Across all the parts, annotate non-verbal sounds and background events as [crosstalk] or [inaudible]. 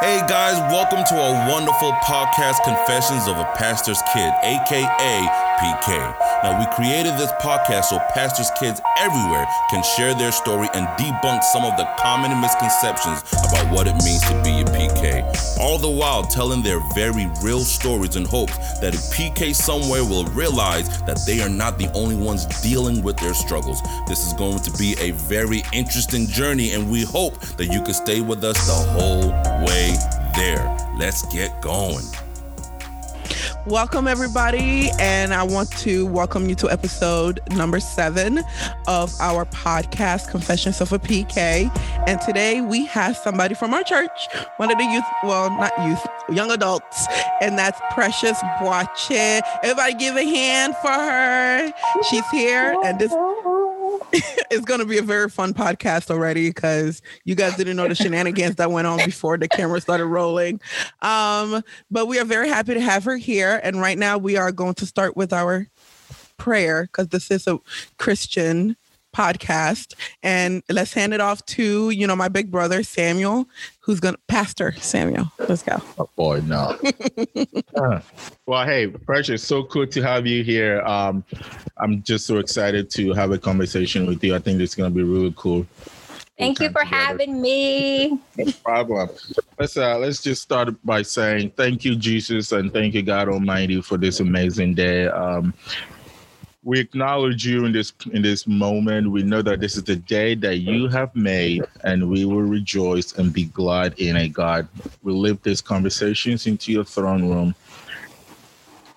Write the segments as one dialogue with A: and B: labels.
A: Hey guys, welcome to a wonderful podcast, Confessions of a Pastor's Kid, aka PK. Now, we created this podcast so pastors' kids everywhere can share their story and debunk some of the common misconceptions about what it means to be. All the while telling their very real stories in hopes that a PK somewhere will realize that they are not the only ones dealing with their struggles. This is going to be a very interesting journey, and we hope that you can stay with us the whole way there. Let's get going.
B: Welcome, everybody. And I want to welcome you to episode number seven of our podcast, Confessions of a PK. And today we have somebody from our church, one of the youth, well, not youth, young adults, and that's Precious Boache. Everybody give a hand for her. She's here. And this [laughs] it's going to be a very fun podcast already because you guys didn't know the shenanigans that went on before the camera started rolling. Um, but we are very happy to have her here. And right now, we are going to start with our prayer because this is a Christian podcast and let's hand it off to you know my big brother samuel who's gonna pastor samuel let's go
C: oh boy no [laughs] uh, well hey precious so cool to have you here um i'm just so excited to have a conversation with you i think it's gonna be really cool
D: Thank you for together. having me.
C: No problem. Let's uh let's just start by saying thank you, Jesus, and thank you, God Almighty, for this amazing day. Um, we acknowledge you in this in this moment. We know that this is the day that you have made, and we will rejoice and be glad in it, God. We lift these conversations into your throne room.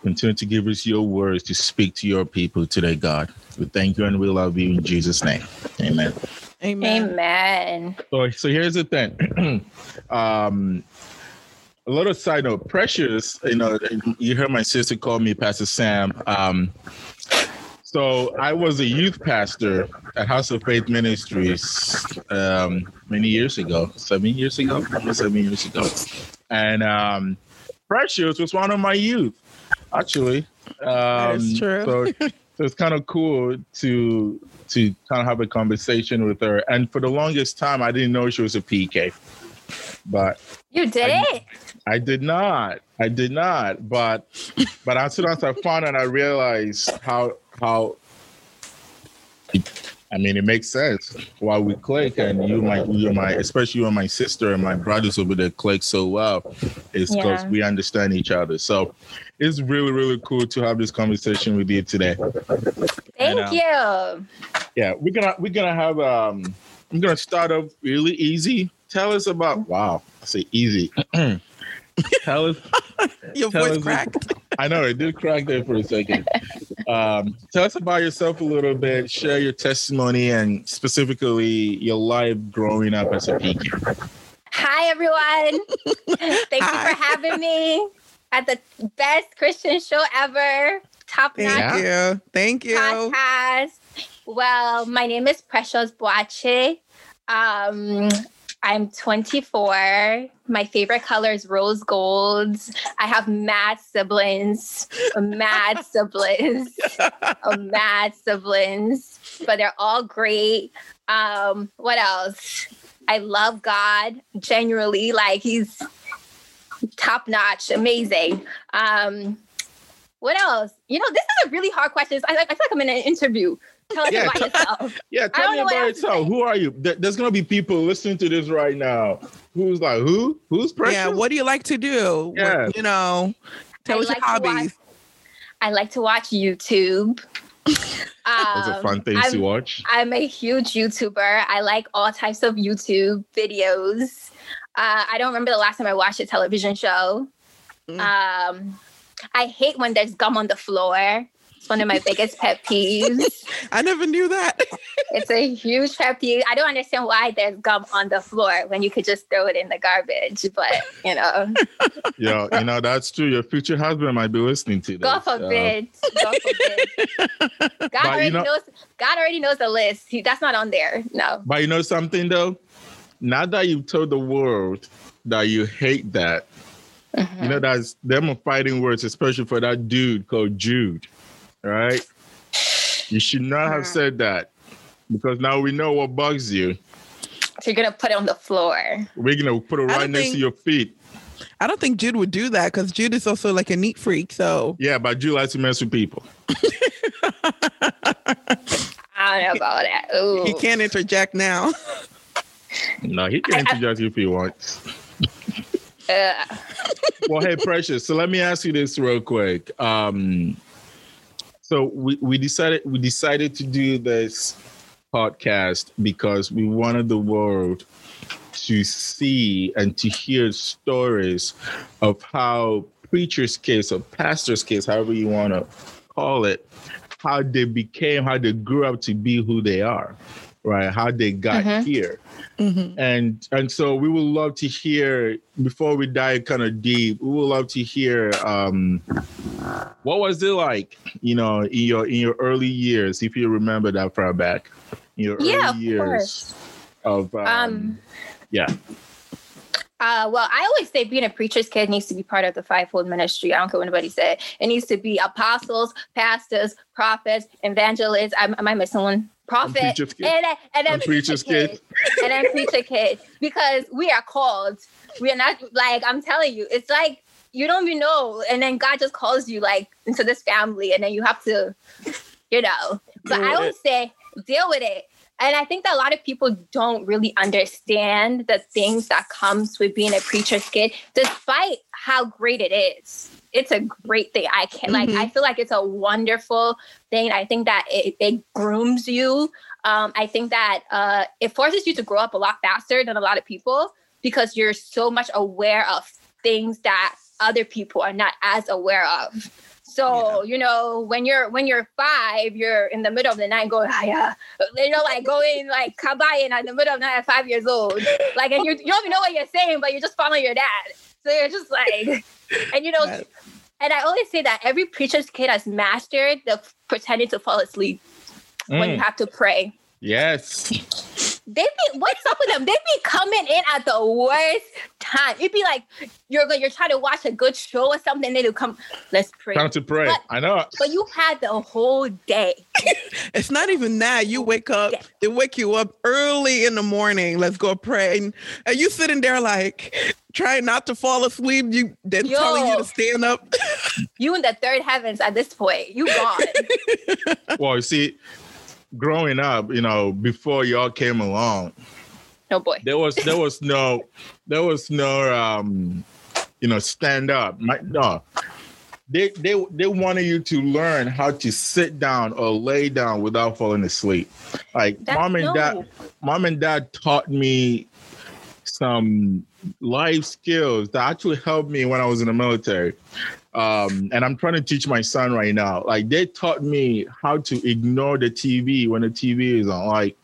C: Continue to give us your words to speak to your people today, God. We thank you and we love you in Jesus' name. Amen.
D: Amen. Amen.
C: So, so here's the thing. [clears throat] um, a little side note, Precious, you know, you heard my sister call me Pastor Sam. Um, so I was a youth pastor at House of Faith Ministries um, many years ago, seven years ago, seven years ago, and um, Precious was one of my youth, actually. Um,
B: that is true.
C: so, so it's kind of cool to to kind of have a conversation with her. And for the longest time, I didn't know she was a PK, but
D: you did
C: I,
D: it.
C: I did not. I did not. But but as soon as I found out, I realized how how I mean, it makes sense why we click, and you, my, you, my, especially you and my sister and my brothers over there click so well, is because yeah. we understand each other. So it's really, really cool to have this conversation with you today.
D: Thank and, um, you.
C: Yeah, we're gonna we're gonna have um, I'm gonna start off really easy. Tell us about wow, I say easy. [clears throat] tell us [laughs]
B: your tell voice cracked.
C: I know it did crack there for a second. Um, tell us about yourself a little bit. Share your testimony and specifically your life growing up as a PK.
D: Hi everyone. [laughs] Thank Hi. you for having me at the best Christian show ever. Top
B: Thank notch. you. Thank you.
D: Podcast. Well, my name is Precious Boache. Um, I'm 24. My favorite color is rose gold. I have mad siblings, mad [laughs] siblings, mad siblings, but they're all great. Um, what else? I love God genuinely, like he's top notch, amazing. Um, what else? You know, this is a really hard question. I, I feel like I'm in an interview. Tell us yeah, about yourself. [laughs]
C: Yeah, tell me about yourself. Who are you? There's gonna be people listening to this right now. Who's like who? Who's precious?
B: Yeah. What do you like to do? Yeah. What, you know, tell I us like your hobbies.
D: Watch, I like to watch YouTube. [laughs]
C: Um, Those are fun things
D: I'm,
C: to watch.
D: I'm a huge YouTuber. I like all types of YouTube videos. Uh, I don't remember the last time I watched a television show. Mm. Um, I hate when there's gum on the floor. It's one of my biggest pet peeves. [laughs]
B: I never knew that.
D: it's a huge pet peeve. I don't understand why there's gum on the floor when you could just throw it in the garbage, but you know. [laughs]
C: Yeah, you know, that's true. Your future husband might be listening to this.
D: God forbid. [laughs] Uh, God forbid. God already you know, knows God already knows the list. He, that's not on there. No.
C: But you know something though? Now that you've told the world that you hate that, you know, uh-huh. that's them fighting words, especially for that dude called Jude right? You should not have said that because now we know what bugs you.
D: So you're gonna put it on the floor.
C: We're gonna put it right next
B: think-
C: to your feet.
B: I don't think Jude would do that because Jude is also like a neat freak. So
C: Yeah, but you like to mess with people. [laughs]
D: I don't know about that. Ooh.
B: he can't interject now.
C: No, he can interject if he wants.
D: Ugh. [laughs]
C: well, hey, Precious. So let me ask you this real quick. Um, so we, we decided we decided to do this podcast because we wanted the world to see and to hear stories of how preachers' kids or pastors' kids, however you want to call it, how they became, how they grew up to be who they are, right? How they got
D: Mhm.
C: here
B: Mhm.
C: and and so we would love to hear before we dive kind of deep we would love to hear um what was it like you know in your in your early years if you remember that far back in your
D: Yeah,
C: early
D: of
C: years
D: course.
C: of um,
D: Um,
C: yeah
D: Uh, well, I always say being a preacher's kid needs to be part of the fivefold ministry. I don't care what anybody said. It needs to be apostles, pastors, prophets, evangelists. Am, am I missing one? Prophet,
C: kid.
D: and then, and then
C: preacher's kid.
D: and then preacher kid. Because we are called. We are not like I'm telling you. It's like you don't even know, and then God just calls you like into this family, and then you have to, you know. But I always say deal with it. And I think that a lot of people don't really understand the things that comes with being a preacher's kid, despite how great it is. It's a great thing. I can like
B: Mhm.
D: I feel like it's a wonderful thing. I think that it, it grooms you. Um, I think that uh, it forces you to grow up a lot faster than a lot of people because you're so much aware of things that other people are not as aware of. So you know when you're when you're five, you're in the middle of the night going, ah, yeah, you know, like going like kabayin in the middle of the night at five years old, like and you you don't even know what you're saying, but you're just following your dad. So you're just like, [laughs] and you know, and I always say that every preacher's kid has mastered the pretending to fall asleep when you
C: Mm,
D: have to pray.
C: yes
D: They be what's up with them? They be coming in at the worst time. It'd be like you're go- you're trying to watch a good show or something. They do come, let's pray.
C: time to pray
D: But-
C: i know
D: But you had the whole day. [laughs]
B: It's not even that. You wake up,
D: Yeah.
B: they wake you up early in the morning. Let's go pray. And, and you sitting there like trying not to fall asleep. You then
D: Yo.
B: telling you to stand up.
D: You in the third heavens at this point. You gone. [laughs]
C: well you see growing up you know before y'all came along
D: no boy.
C: there was there was no there was no um you know stand up My, no they they they wanted you to learn how to sit down or lay down without falling asleep like mom and
D: no.
C: dad mom and dad taught me some life skills that actually helped me when i was in the military um, and i'm trying to teach my son right now like they taught me how to ignore the tv when the tv is on like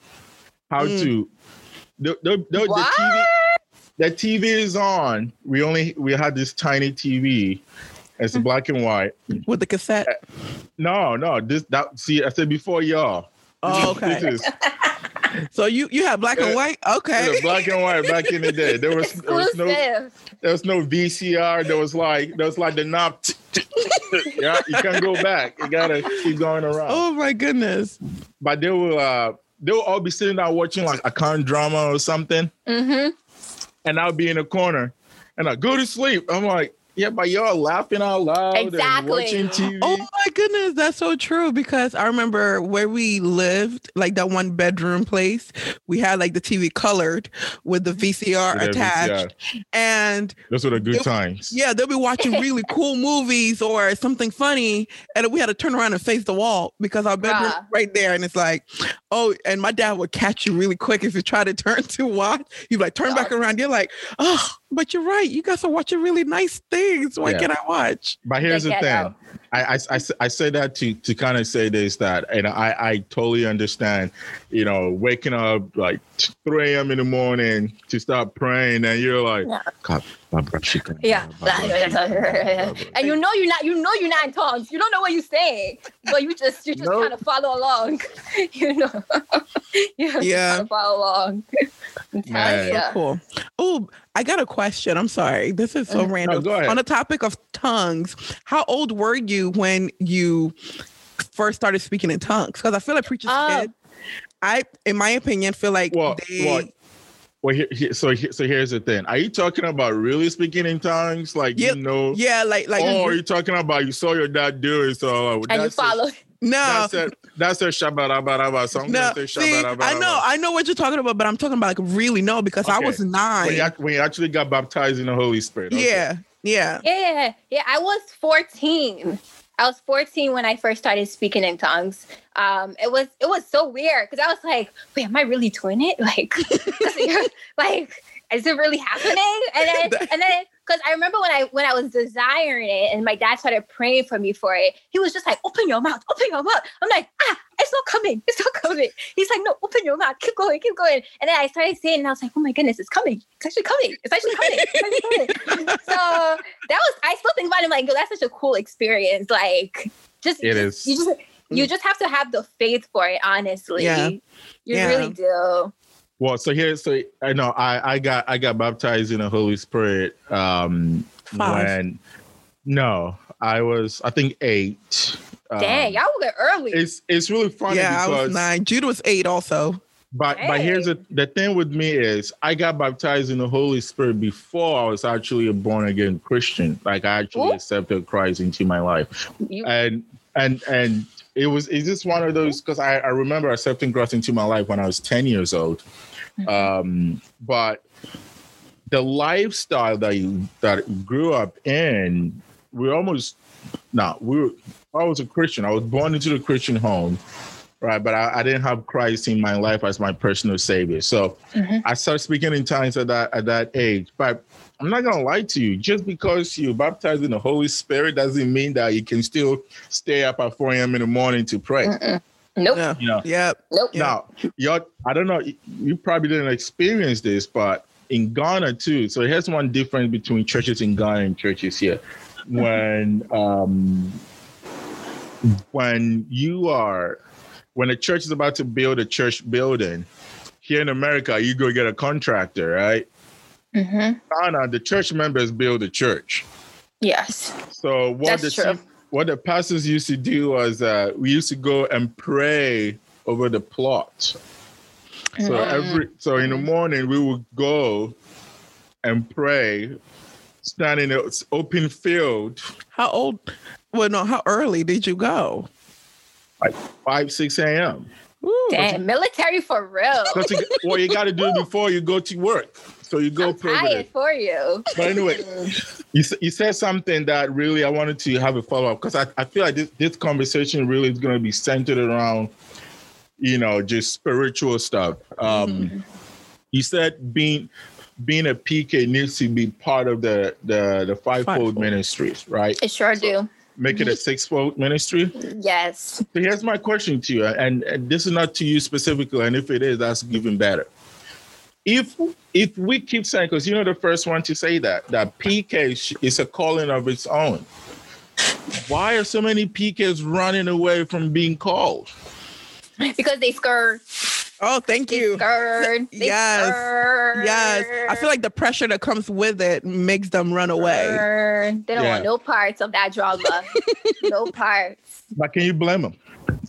C: how
B: Mm.
C: to the, the, the, the TV the TV is on. We only we had this tiny TV. It's
D: Mm.
C: black and white.
B: With the cassette.
C: No, no, this that see I said before y'all.
B: Oh,
C: This
B: okay.
C: is [laughs]
B: So you you have black and white? Okay.
C: was black and white back in the day. There was there was no
D: Exclusive.
C: there was no VCR. There was like there was like the knob. [laughs] yeah, you can't go back. You gotta keep going around.
B: Oh my goodness.
C: But they will uh they will all be sitting there watching like a con drama or something.
D: Mm-hmm.
C: and I'll be in a corner and I go to sleep. I'm like, yeah, but y'all laughing out loud and watching TV.
B: Oh my goodness, that's so true because I remember where we lived, like that one bedroom place, we had like the TV colored with the VCR
C: Yeah,
B: attached. And
C: Those were the good
B: Yep.
C: times.
B: yeah, they'll be watching [laughs] really cool movies or something funny. And we had to turn around and face the wall because our bedroom
D: Bruh.
B: right there. And it's like, oh, and my dad would catch you really quick if you try to [laughs] turn to watch. You'd be like, turn back around. You're like, oh, but you're right. You guys are watching really nice things. Why
C: Yeah.
B: can't I watch?
C: But here's the
D: Get
C: thing.
D: out.
C: I, I, I, I say that to, to kind of say this that and I, I totally understand, you know, waking up like 3 a.m. in the morning to start praying and you're like,
D: Yeah.
C: God, Baba, shika,
D: Yeah.
C: Baba, Baba. [laughs]
D: and you know you're not you know you're not in tongues. You don't know what you're saying, but you just you just
C: Nope.
D: kind of follow along. [laughs] you know. [laughs] you just
B: Yeah.
D: kind of follow along. I'm
C: Man.
D: ya.
B: So cool. Oh, I got a question. I'm sorry. This is so
D: Mhm.
B: random.
C: go ahead.
B: On the topic of tongues, how old were you when you first started speaking in tongues? Because I feel like preachers
D: Oh.
B: kid. I, in my opinion, feel like
C: Well,
B: they.
C: well, Well, here, here, so here, so here's the thing. Are you talking about really speaking in tongues, like
B: Yeah,
C: you know?
B: Yeah, like like
C: or are you talking about you saw your dad do it, so uh,
D: and you
C: that's it-
D: follow.
B: no.
C: That's it. That's a shabarabaraba. So I'm
B: No,
C: gonna say
B: see. I know, I know what you're talking about, but I'm talking about like really no, because I
C: Okay.
B: was
C: When
B: nine.
C: you, when you actually got baptized in the Holy Spirit. okay.
B: Yeah, yeah.
D: Yeah, yeah. I was 14. I was 14 when I first started speaking in tongues. Um, it was it was so weird because I was like, wait, am I really doing it? [laughs] Like, [laughs] like, is it really happening? And then [laughs] and then because I remember when I when I was desiring it and my dad started praying for me for it, he was just like, open your mouth, open your mouth. I'm like, ah, it's not coming, it's not coming. He's like, no, open your mouth, keep going, keep going. And then I started saying, and I was like, oh my goodness, it's coming, it's actually coming, it's actually coming, it's actually coming. [laughs] so that was I still think about it like, yo, that's such a cool experience. Like, just
C: It
D: just-
C: is.
D: You just you just have to have the faith for it. Honestly,
B: Yeah.
D: you
B: Yeah.
D: really do.
C: Well, so here, so I know I I got I got baptized in the Holy Spirit. Um,
B: Five.
C: when no, I was I think eight. Um,
D: Dang, y'all were early.
C: It's it's really funny
B: Yeah, I was nine. Judah was eight also.
C: But but here's the, the thing with me is I got baptized in the Holy Spirit before I was actually a born again Christian. Like I actually
D: Ooh.
C: accepted Christ into my life.
D: You-
C: And and and it was it's just one of those because I, I remember accepting Christ into my life when I was 10 years old. Um but the lifestyle that you that you grew up in, we almost no, we were I was a Christian. I was born into the Christian home right? But I, I didn't have Christ in my life as my personal savior. So
D: Mhm.
C: I started speaking in tongues at that at that age. But I'm not gonna lie to you. Just because you're baptized in the Holy Spirit doesn't mean that you can still stay up at 4 a.m. in the morning to pray.
D: Mm-mm. Nope.
B: Yeah.
C: You know.
B: Yep.
D: Nope.
C: Now, you're, I don't know. You probably didn't experience this, but in Ghana too. So here's one difference between churches in Ghana and churches here. When um, when you are when a church is about to build a church building here in America, you go get a contractor, right?
D: Hmm
C: Ghana, the church members build the church.
D: Yes.
C: So what
D: That's
C: the
D: true.
C: what the pastors used to do was uh, we used to go and pray over the plot. So
D: Mhm.
C: every so in the morning we would go and pray, stand in an open field,
B: How old? Well, no. How early did you go?
C: like five six a.m.
D: Damn, military for real.
C: Because you, what you got to do [laughs] before you go to work. So you go
D: I'm
C: pray. over
D: for you.
C: But anyway, [laughs] you, you said something that really I wanted to have a follow up because I, I feel like this, this conversation really is going to be centered around, you know, just spiritual stuff. Um, You said being being a PK needs to be part of the the the fivefold
B: Fivefold.
C: ministries, right?
D: It sure do.
C: Make it a sixfold ministry.
D: Yes.
C: So here's my question to you, and, and this is not to you specifically, and if it is, that's even better. If if we keep saying, because you know the first one to say that that PK is a calling of its own, why are so many PKs running away from being called?
D: Because they scared.
B: Oh, thank
D: They
B: you.
D: scared. [laughs] They
B: Yes.
D: scared.
B: Yes, I feel like the pressure that comes with it makes them run away.
D: They don't
C: Yeah.
D: want no parts of that drama. [laughs] no parts.
C: But can you blame them?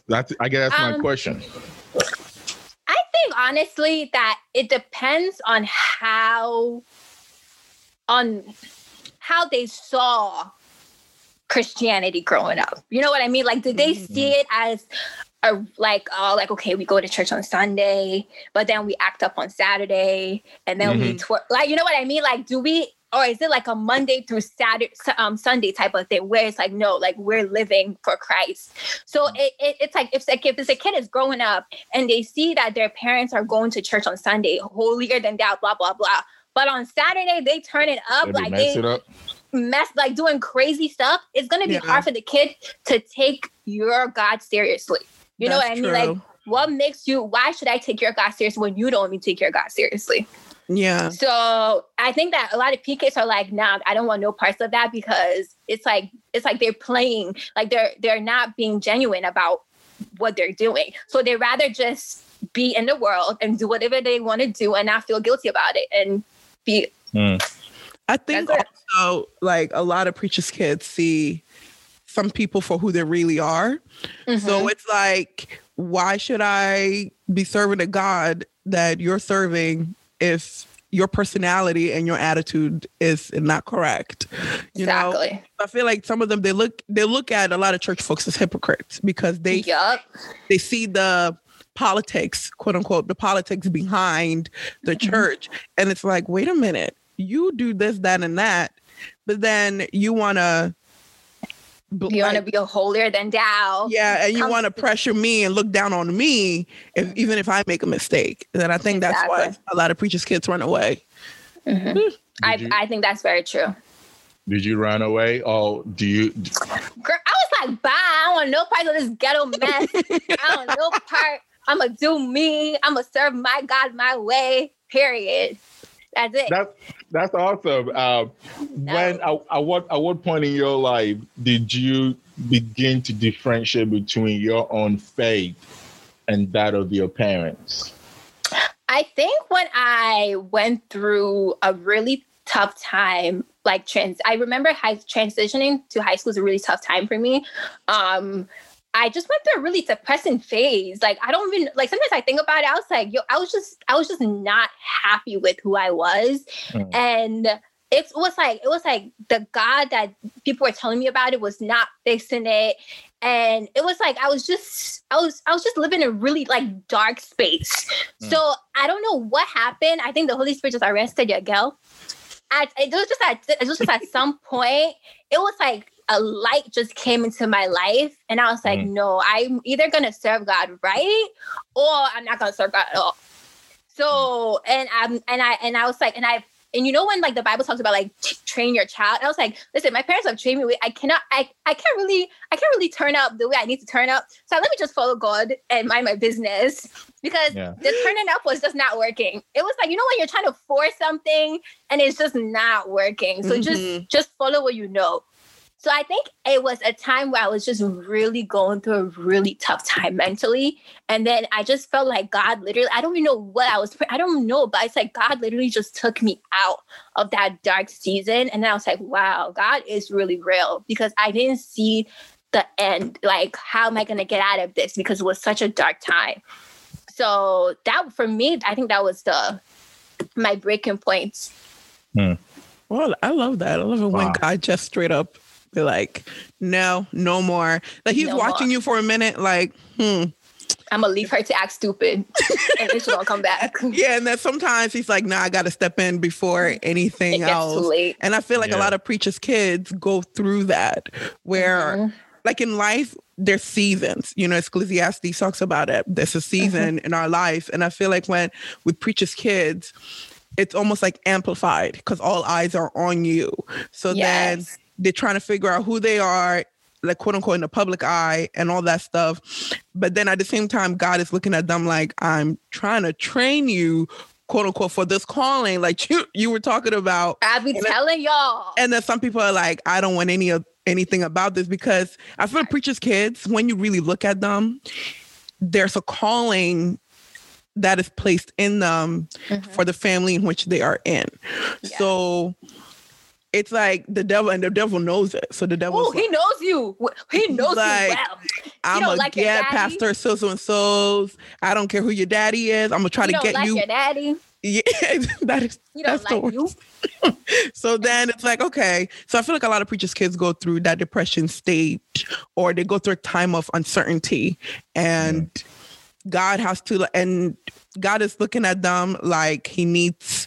C: That's I guess that's my
D: Um,
C: question.
D: I think honestly that it depends on how on how they saw Christianity growing up. You know what I mean? Like, did they mm-hmm. see it as a like, oh, like okay, we go to church on Sunday, but then we act up on Saturday, and then we mm-hmm. twerk. Like, you know what I mean? Like, do we? Or is it like a Monday through Saturday, um, Sunday type of thing where it's like, no, like we're living for Christ. So it, it, it's like if, like if it's a kid is growing up and they see that their parents are going to church on Sunday, holier than thou, blah blah blah. But on Saturday they turn it up like
C: mess
D: they
C: it up.
D: mess like doing crazy stuff. It's gonna be
B: Yeah.
D: hard for the kid to take your God seriously. You know what I
B: That's
D: mean? Like, what makes you? Why should I take your God seriously when you don't even take your God seriously?
B: Yeah.
D: So I think that a lot of PKs are like, nah, I don't want no parts of that because it's like it's like they're playing, like they're they're not being genuine about what they're doing. So they rather just be in the world and do whatever they want to do and not feel guilty about it and be
B: I think
D: That's it.
B: also like a lot of preachers' kids see some people for who they really are. So
D: Mhm.
B: it's like, why should I be serving a God that you're serving if your personality and your attitude is not correct. You know,
D: exactly.
B: I feel like some of them they look they look at a lot of church folks as hypocrites because they
D: Yup.
B: they see the politics, quote unquote, the politics behind the
D: Mhm.
B: church. And it's like, wait a minute, you do this, that, and that, but then you wanna
D: You want to be a holier than thou.
B: yeah, and you want to pressure me and look down on me, if, even if I make a mistake. And I think that's why a lot of preachers' kids run away.
D: Mhm. I,
C: you,
D: I think that's very true.
C: did you run away or do you?
D: Girl, I was like, bye. I don't want no part of this ghetto mess. I don't want no [laughs] part. I'm going to do me. I'm going to serve my God my way, period. That's it.
C: That's that's awesome. Um, when at, at what at what point in your life did you begin to differentiate between your own faith and that of your parents?
D: I think when I went through a really tough time, like trans, I remember high, transitioning to high school was a really tough time for me. Um, I just went through a really depressing phase. Like I don't even like sometimes I think about it. I was like, yo, I was just I was just not happy with who I was,
C: Mm.
D: and it was like it was like the God that people were telling me about it was not fixing it and it was like I was just I was I was just living in a really like dark space.
C: Mm.
D: So I don't know what happened. I think the Holy Spirit just arrested your girl. It was just at it was just at some point. It was like a light just came into my life, and I was like,
C: Mm.
D: no, I'm either gonna serve God right, or I'm not gonna serve God at all. So and I'm and I and I was like, and I and you know when like the Bible talks about like t- train your child, I was like, listen, my parents have trained me. I cannot, I, I can't really, I can't really turn up the way I need to turn up. So let me just follow God and mind my business because
C: Yeah.
D: the turning up was just not working. It was like you know when you're trying to force something and it's just not working. So
B: Mhm.
D: just just follow what you know. So I think it was a time where I was just really going through a really tough time mentally. And then I just felt like God literally, I don't even know what I was, I don't know, but it's like God literally just took me out of that dark season. And then I was like, wow, God is really real because I didn't see the end. Like, how am I going to get out of this? Because it was such a dark time. So that for me, I think that was the, my breaking point. Hmm.
B: Well, I love that. I love it when God just straight up be like, no, no more. Like he's
D: No
B: watching
D: more.
B: you for a minute, like, hmm.
D: I'm gonna leave her to act stupid, and then she's gonna come back. [laughs]
B: Yeah, and then sometimes he's like, nah, I gotta step in before
D: It
B: anything
D: gets
B: else.
D: too late.
B: And I feel like a lot of preachers' kids go through that where
D: Mhm.
B: like in life, there's seasons. You know, Ecclesiastes talks about it. There's a season in our life. And I feel like when with preachers' kids, it's almost like amplified because all eyes are on you. So then
D: Yes.
B: They're trying to figure out who they are, like quote unquote in the public eye and all that stuff. But then at the same time, God is looking at them like, I'm trying to train you, quote unquote, for this calling, like [laughs] you you were talking about.
D: I be telling y'all.
B: And then some people are like, I don't want any of anything about this because I feel like preachers' kids, when you really look at them, there's a calling that is placed in them
D: Mhm.
B: for the family in which they are in.
D: Yeah.
B: So it's like the devil, and the devil knows it. So the devil,
D: Oh, he knows you. He knows
B: Like,
D: you well.
B: I'm
D: don't
B: gonna
D: like
B: get? Pastor so so and so's. I don't care who your daddy is. I'm gonna try
D: you
B: to
D: don't
B: get
D: like
B: you.
D: your daddy.
B: Yeah, [laughs] that is
D: You don't
B: that's the
D: like
B: worst.
D: you. [laughs]
B: So then it's like, okay. So I feel like a lot of preachers' kids go through that depression stage or they go through a time of uncertainty. And God has to, and God is looking at them like he needs,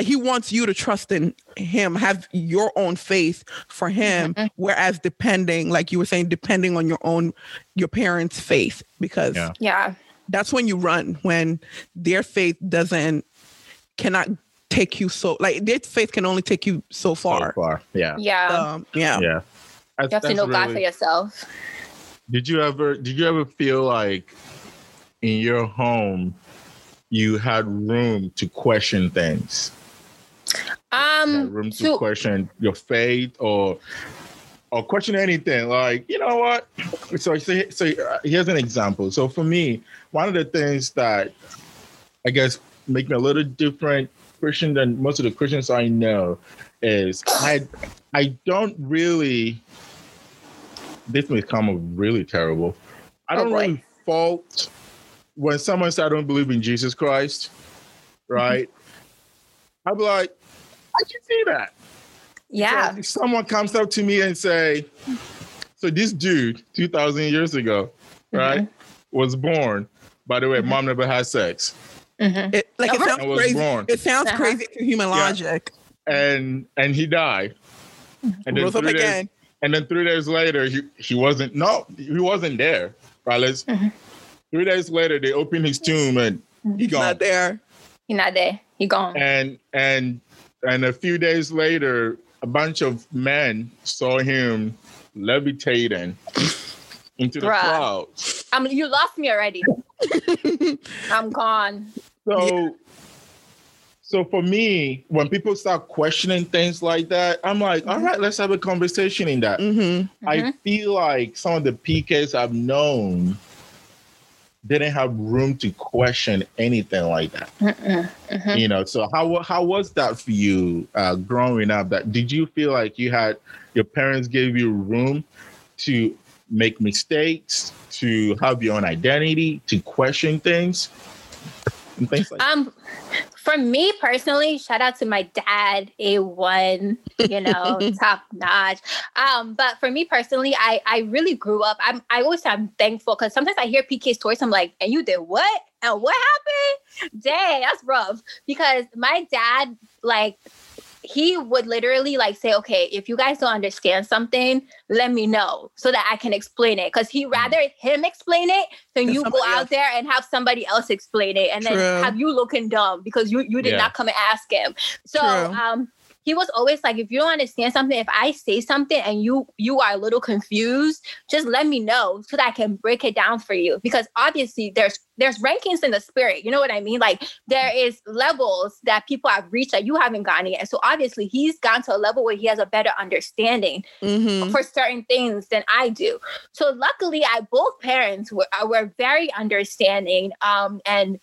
B: like he wants you to trust in him, have your own faith for him.
D: Mhm.
B: Whereas depending, like you were saying, depending on your own, your parents' faith, because
C: Yeah.
D: Yeah.
B: that's when you run when their faith doesn't cannot take you so like their faith can only take you so
C: So
B: far.
C: far. Yeah.
D: Yeah.
B: Um, yeah.
C: Yeah.
D: you have to know God for yourself.
C: Did you ever did you ever feel like in your home you had room to question things?
D: Um,
C: room to
D: to,
C: question your faith or or question anything. Like you know what? So so, so uh, here's an example. So for me one of the things that i guess make me a little different christian than most of the christians i know is i i don't really this may come really terrible. I
D: Oh,
C: don't
D: boy.
C: really fault when someone says i don't believe in jesus christ right? I'd be like, I can see that.
D: Yeah.
C: So if someone comes up to me and say, so this dude, 2,000 years ago, right, was born. By the way, mom never had sex.
D: Mhm.
B: It, like it sounds crazy.
C: born.
B: It sounds
D: Uh-huh.
B: crazy to human
C: Yeah.
B: logic.
C: And and he died. And then three days,
B: again.
C: and then three days later, he, he wasn't no, he wasn't there. Right. Let's
D: Mhm.
C: three days later they opened his tomb and he
B: He's
C: gone.
B: not there.
D: He not there. He gone.
C: and and and a few days later a bunch of men saw him levitating into the
D: Bruh.
C: clouds
D: I'm you lost me already. [laughs] I'm gone.
C: so so for me when people start questioning things like that i'm like all right let's have a conversation in that
B: hmm
C: i
D: Mhm.
C: feel like some of the pks i've known didn't have room to question anything like that
D: Mm-mm. Mhm.
C: you know so how how was that for you uh growing up that did you feel like you had your parents gave you room to make mistakes to have your own identity to question things and things like that
D: Um, for me personally, shout out to my dad, A1, you know, [laughs] top notch. Um, but for me personally, I I really grew up. I'm I always say I'm thankful because sometimes I hear PK stories, I'm like, and you did what? And what happened? Dang, that's rough. Because my dad, like, he would literally like say, okay, if you guys don't understand something, let me know so that I can explain it. Because he rather him explain it than
B: Than
D: you go out
B: else.
D: there and have somebody else explain it and
B: True.
D: then have you looking dumb because you you did
C: Yeah.
D: not come and ask him. So
B: True.
D: um he was always like, if you don't understand something, if I say something and you you are a little confused, just let me know so that I can break it down for you. Because obviously there's there's rankings in the spirit. You know what I mean? Like there is levels that people have reached that you haven't gotten yet. So obviously he's gone to a level where he has a better understanding
B: hmm
D: for certain things than I do. So luckily, I both parents were were very understanding um, and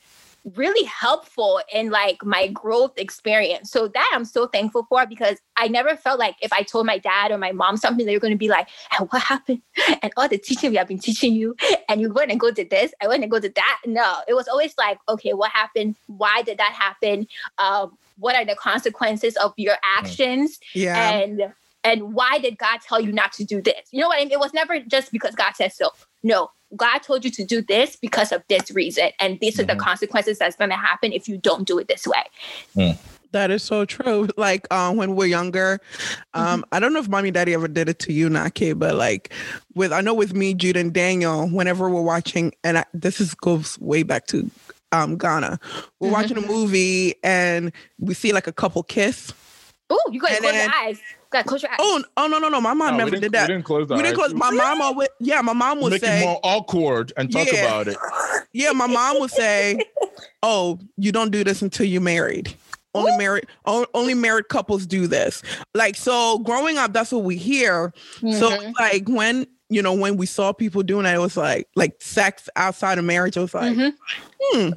D: really helpful in like my growth experience. So that I'm so thankful for because I never felt like if I told my dad or my mom something, they were going to be like, "And what happened?" [laughs] And all the teaching we have been teaching you, and you went and go to this, I went and go to that. No, it was always like, okay, what happened? Why did that happen? Um, what are the consequences of your actions?
B: Yeah.
D: and and why did God tell you not to do this? You know what I mean? It was never just because God said so. No, God told you to do this because of this reason, and these are the
C: Mhm.
D: consequences that's going to happen if you don't do it this way.
B: That is so true. [laughs] Like um, when we're younger, um, I don't know if mommy and daddy ever did it to you, Naki, but like with I know with me, Jude and Daniel, whenever we're watching, and I, this is goes way back to um, Ghana, we're
D: Mhm.
B: watching a movie and we see like a couple kiss.
D: Oh, you got to close
B: then-
D: your eyes. Got to close your eyes.
B: Oh, oh no, no, no, my mom
C: No,
B: never
C: didn't-
B: that.
C: we didn't close
B: We didn't close. My mom always, yeah, my mom would
C: make
B: say,
C: it more awkward and talk
B: Yeah.
C: about it [laughs]
B: Yeah, my mom would say, "Oh, you don't do this until you're married. Only
D: Ooh.
B: married, only married couples do this." Like so, growing up, that's what we hear. So,
D: Mhm.
B: like when you know when we saw people doing it, it was like like sex outside of marriage. It was like,
D: Mhm.
B: hmm,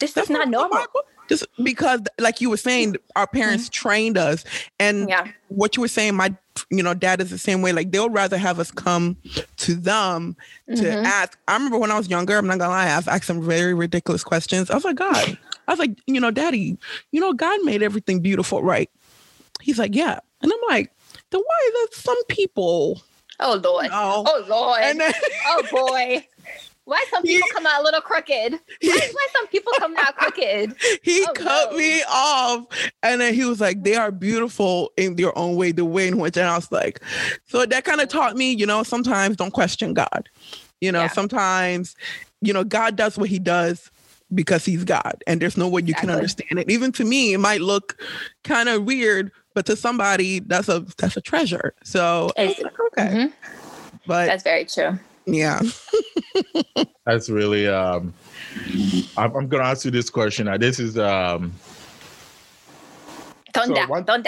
D: this
B: that's
D: is not normal.
B: Just because, like you were saying, our parents trained us, and
D: Yeah.
B: what you were saying, my you know dad is the same way. Like they'll rather have us come to them to
D: Mhm.
B: ask. I remember when I was younger, I'm not gonna lie, I've asked some very ridiculous questions. I was like, God, I was like, you know, Daddy, you know, God made everything beautiful, right? He's like, Yeah. And I'm like, then why does some people
D: Oh Lord.
B: know?
D: Oh Lord.
B: and then
D: oh boy. Why some people
B: He-
D: come out a little crooked? Why, why some people come out crooked? [laughs]
B: he
D: Oh,
B: cut
D: no.
B: me off. And then he was like, they are beautiful in their own way, the way in which, and I was like, so that kind of taught me, you know, sometimes don't question God. You know,
D: Yeah.
B: sometimes, you know, God does what he does because he's God and there's no way you can understand it. Even to me, it might look kind of weird, but to somebody, that's a that's a treasure. So I was
D: It's-
B: like, okay.
D: Mhm.
B: But
D: That's very true.
B: Yeah. [laughs]
C: that's really um I'm, I'm gonna ask you this question now this is um
D: Don't
C: So one-
D: don't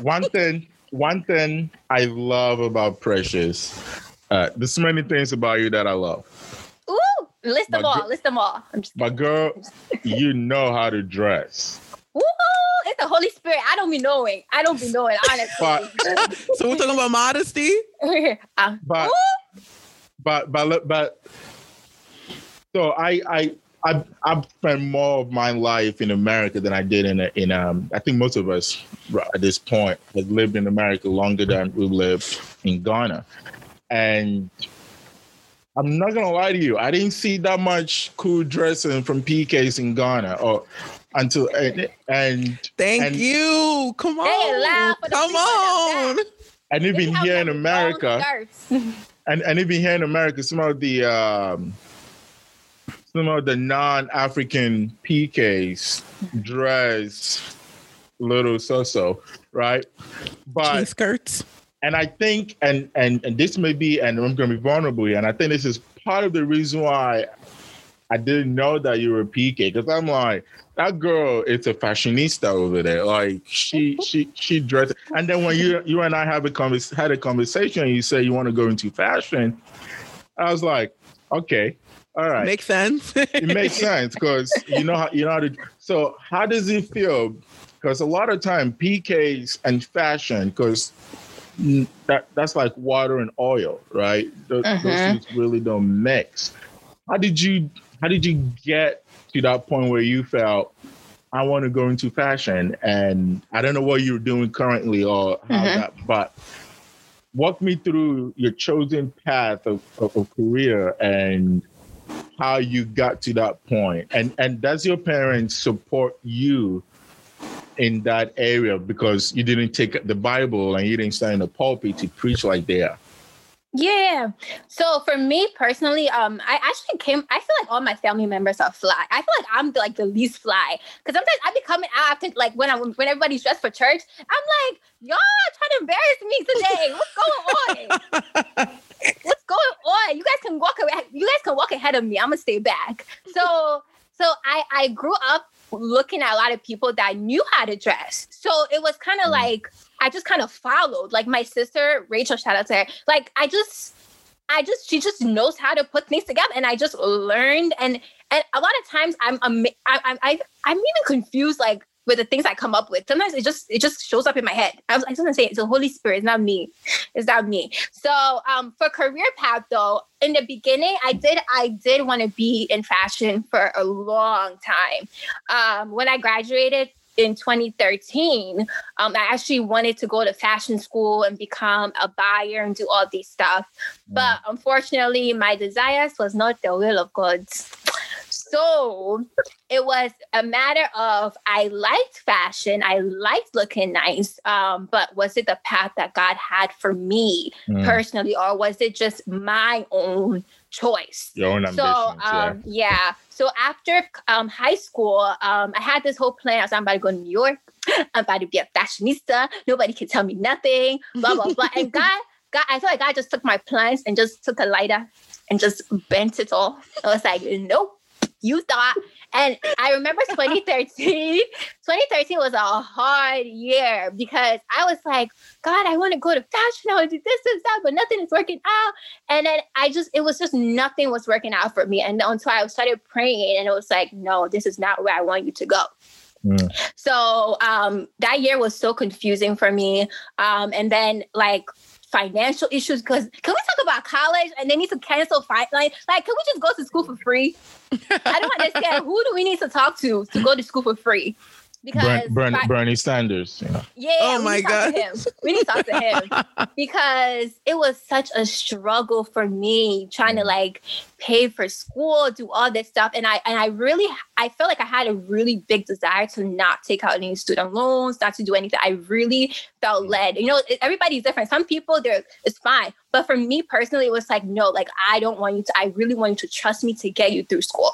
C: one thing one thing i love about precious uh there's so many things about you that i love
D: Ooh, list them
C: My
D: all.
C: gr-
D: List them all. I'm just
C: but girl [laughs] you know how to dress
D: Woo! It's the Holy Spirit. I don't be knowing. I don't be knowing, honestly. [laughs]
B: So we're talking about modesty.
D: Um,
C: but
D: Ooh.
C: But but but so i i I I've spent more of my life in America than I did in in um. I think most of us at this point have lived in America longer than we lived in Ghana, and I'm not gonna lie to you. I didn't see that much cool dressing from PKs in Ghana, or until and, and
B: thank
C: and,
B: you. Come on, come on.
C: And even here in America, [laughs] and and even here in America, some of the um, some of the non-African PKs dress little so-so, right?
B: But Jean skirts.
C: And I think, and and and this may be, and I'm going to be vulnerable here, and I think this is part of the reason why I didn't know that you were a PK because I'm like, that girl is a fashionista over there. Like she she she dressed, and then when you you and I have a convers had a conversation, you say you want to go into fashion. I was like, okay, all right,
B: makes sense.
C: it makes sense because you know how you know how to. So how does it feel? Because a lot of time PKs and fashion, because that that's like water and oil, right? Those, uh-huh. those things really don't mix. How did you how did you get to that point where you felt I want to go into fashion and I don't know what you're doing currently or how mm-hmm. that, but walk me through your chosen path of, of, of, career and how you got to that point. And and does your parents support you in that area because you didn't take the Bible and you didn't stand in the pulpit to preach like they are?
D: Yeah. So for me personally, um, I actually came. I feel like all my family members are fly. I feel like I'm the, like the least fly because sometimes I be coming out after like when I when everybody's dressed for church. I'm like, y'all trying to embarrass me today. What's going on? [laughs] What's going on? You guys can walk. Away. You guys can walk ahead of me. I'm gonna stay back. So so I I grew up looking at a lot of people that knew how to dress. So it was kind of mm. like I just kind of followed. Like my sister, Rachel, shout out to her. Like I just I just she just knows how to put things together, and I just learned. And and a lot of times I'm am I, I I'm even confused like with the things I come up with. Sometimes it just it just shows up in my head. I was, I was gonna say it's the Holy Spirit. It's not me. It's not me. So um for career path though, in the beginning, I did I did want to be in fashion for a long time. Um when I graduated in 2013, um, I actually wanted to go to fashion school and become a buyer and do all these stuff. Mm. But unfortunately, my desires was not the will of God. So it was a matter of I liked fashion, I liked looking nice, um, but was it the path that God had for me mm. personally, or was it just my own choice.
C: Your own ambitions. So
D: um, yeah. yeah. So after um, high school, um, I had this whole plan. I was I'm about to go to New York. [laughs] I'm about to be a fashionista. Nobody can tell me nothing. Blah blah blah. and God, God, I feel like God just took my plans and just took a lighter and just bent it all. I was like, nope. You thought and I remember 2013. 2013 was a hard year because I was like, God, I want to go to fashion. I want to do this and that, but nothing is working out. And then I just, it was just nothing was working out for me. And until I started praying, and it was like, no, this is not where I want you to go. Mm. So um, that year was so confusing for me. Um, and then like financial issues because can we talk about college and they need to cancel fight like, like can we just go to school for free? I don't understand. Who do we need to talk to to go to school for free
C: because Bern, Bern, Bernie Sanders. You know.
D: Yeah. Oh my god. We need to talk to him [laughs] because it was such a struggle for me trying to like pay for school, do all this stuff, and I and I really I felt like I had a really big desire to not take out any student loans, not to do anything. I really felt mm. led. You know, everybody's different. Some people they're it's fine, but for me personally, it was like no, like I don't want you to. I really want you to trust me to get you through school.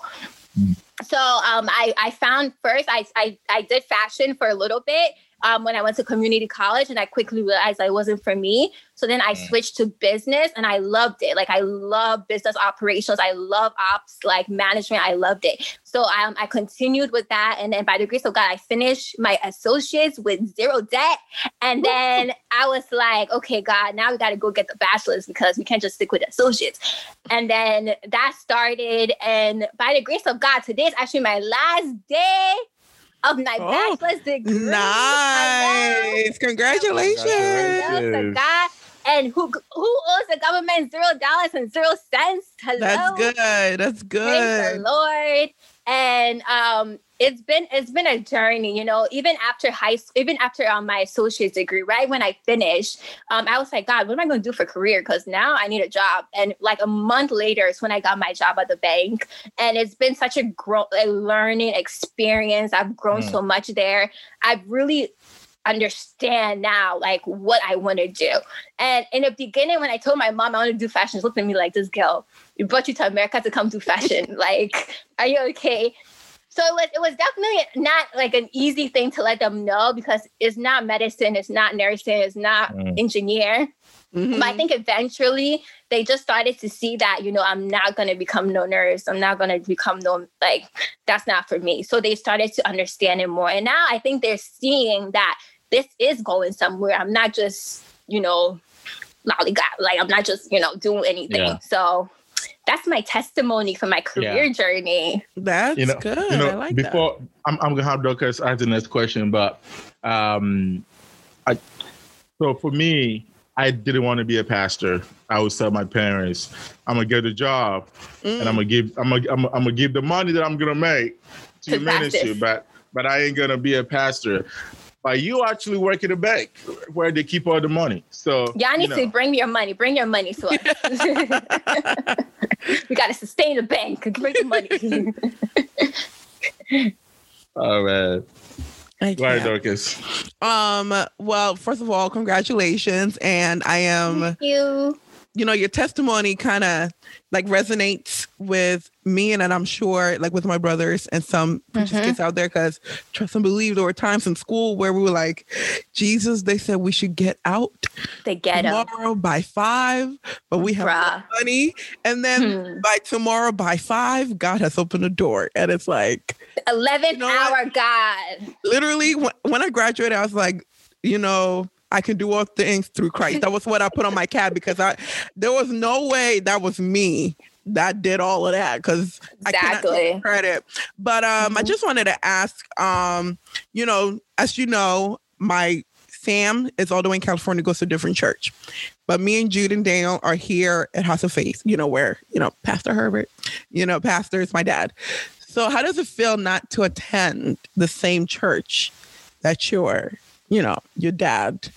D: Mm. So um, I, I found first I, I, I did fashion for a little bit um, when I went to community college, and I quickly realized it wasn't for me. So then I mm. switched to business, and I loved it. Like I love business operations, I love ops, like management. I loved it. So um, I continued with that, and then by the grace of God, I finished my associates with zero debt. And then I was like, okay, God, now we got to go get the bachelor's because we can't just stick with associates. And then that started, and by the grace of God, today is actually my last day of my oh, bachelor's degree.
B: Nice. Congratulations.
D: Congratulations. God. And who who owes the government zero dollars and zero cents? Hello.
B: That's good. That's good.
D: Thank the Lord. and um, it's been it's been a journey you know even after high school even after um, my associate's degree right when i finished um, i was like god what am i going to do for career because now i need a job and like a month later is when i got my job at the bank and it's been such a grow a learning experience i've grown mm. so much there i've really understand now like what I want to do. And in the beginning, when I told my mom I want to do fashion, she looked at me like this girl, you brought you to America to come do fashion. [laughs] like, are you okay? So it was it was definitely not like an easy thing to let them know because it's not medicine, it's not nursing, it's not mm. engineer. Mm-hmm. But I think eventually they just started to see that, you know, I'm not going to become no nurse. I'm not going to become no, like, that's not for me. So they started to understand it more. And now I think they're seeing that this is going somewhere. I'm not just, you know, lollygag. Like I'm not just, you know, doing anything. Yeah. So that's my testimony for my career yeah. journey.
B: That's
C: you know,
B: good.
C: You know,
B: I like
C: before
B: that.
C: I'm, I'm gonna have Dorcas ask the next question, but um, I so for me, I didn't want to be a pastor. I would tell my parents, I'm gonna get a job, mm. and I'm gonna give I'm gonna, I'm, I'm gonna give the money that I'm gonna make to, to ministry, but but I ain't gonna be a pastor by you actually work at a bank where they keep all the money. So
D: y'all need you know. to bring your money. Bring your money to us. [laughs] we got to sustain the bank. Bring the money. [laughs]
C: oh man. Right, Dorcas.
B: Um. Well, first of all, congratulations, and I am.
D: Thank you
B: you know, your testimony kind of like resonates with me and, and I'm sure like with my brothers and some preachers mm-hmm. kids out there because trust and believe there were times in school where we were like, Jesus, they said we should get out
D: they get
B: tomorrow by five, but we have money. And then hmm. by tomorrow by five, God has opened a door. And it's like
D: 11 you know hour what? God.
B: Literally, when, when I graduated, I was like, you know, I can do all things through Christ. That was what I put on my cab because I there was no way that was me that did all of that because exactly. I cannot credit. But um, mm-hmm. I just wanted to ask, um, you know, as you know, my Sam is all the way in California, goes to a different church. But me and Jude and Daniel are here at House of Faith, you know, where, you know, Pastor Herbert, you know, Pastor is my dad. So how does it feel not to attend the same church that you're you know, your dad.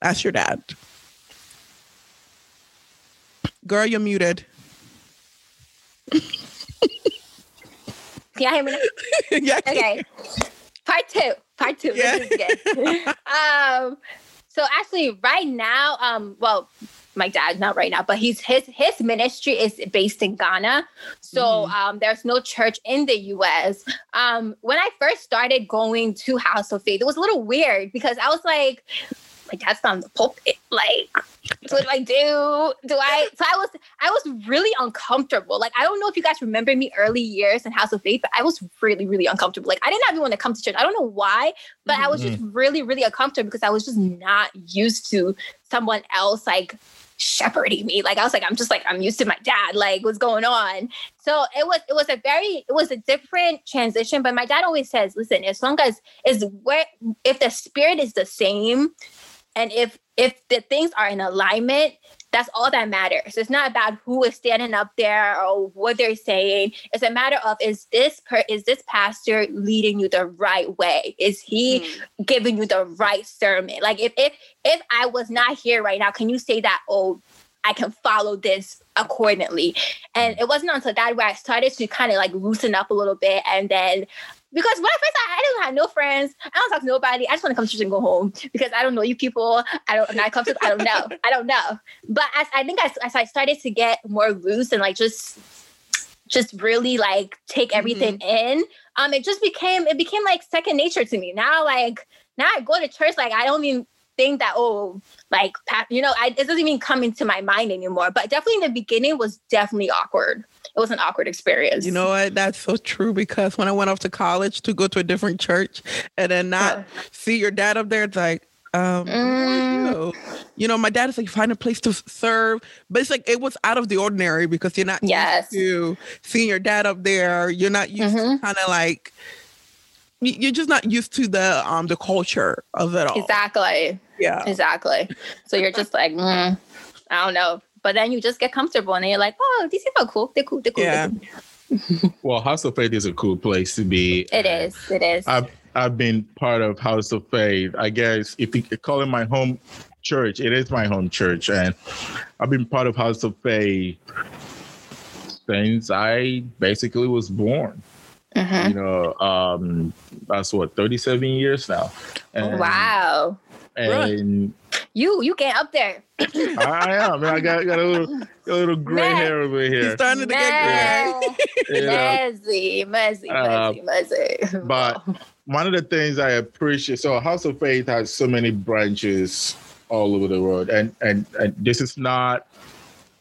B: That's your dad. Girl, you're muted.
D: Yeah, hear me [laughs] yeah. Okay. Part two. Part two. Yeah. This is good. [laughs] um, so actually, right now, um, well, my dad not right now but he's his his ministry is based in ghana so mm-hmm. um, there's no church in the us um, when i first started going to house of faith it was a little weird because i was like dad's not in the pulpit like what do i do do i so i was i was really uncomfortable like i don't know if you guys remember me early years in house of faith but i was really really uncomfortable like i didn't even want to come to church i don't know why but mm-hmm. i was just mm-hmm. really really uncomfortable because i was just not used to someone else like shepherding me. Like I was like, I'm just like, I'm used to my dad. Like, what's going on? So it was it was a very it was a different transition. But my dad always says, listen, as long as is where if the spirit is the same, and if if the things are in alignment, that's all that matters. It's not about who is standing up there or what they're saying. It's a matter of is this per, is this pastor leading you the right way? Is he mm. giving you the right sermon? Like if if if I was not here right now, can you say that? Oh, I can follow this accordingly. And it wasn't until that where I started to kind of like loosen up a little bit, and then because when I first I, I don't have no friends. I don't talk to nobody. I just want to come to church and go home because I don't know you people. I don't. I'm not comfortable. I don't know. I don't know. But as I think as, as I started to get more loose and like just just really like take everything mm-hmm. in, um, it just became it became like second nature to me. Now like now I go to church like I don't even think that oh like you know I, it doesn't even come into my mind anymore. But definitely in the beginning was definitely awkward it was an awkward experience.
B: You know what? That's so true because when I went off to college to go to a different church and then not yeah. see your dad up there, it's like, um, mm. you know, my dad is like, find a place to serve, but it's like it was out of the ordinary because you're not
D: yes.
B: used to seeing your dad up there. You're not used mm-hmm. to kind of like you're just not used to the um the culture of it all.
D: Exactly.
B: Yeah.
D: Exactly. So you're just like, mm, I don't know. But then you just get comfortable and then you're like, oh, these people are cool. They're cool. They're cool.
B: Yeah.
D: They're cool. [laughs]
C: well, House of Faith is a cool place to be.
D: It is. It is.
C: I've I've been part of House of Faith. I guess if you could call it my home church, it is my home church, and I've been part of House of Faith since I basically was born.
D: Mhm.
C: You know, um, that's what thirty seven years now. And,
D: Wow.
C: And
D: You you get up there.
C: I am. man. I got, got a little a little gray
D: Man.
C: hair over here.
B: He's
C: here.
B: starting to get gray. [laughs]
C: You know?
D: Messy, messy,
C: Uh,
D: messy, messy.
C: but one of the things I appreciate, so House of Faith has so many branches all over the world, and and, and this is not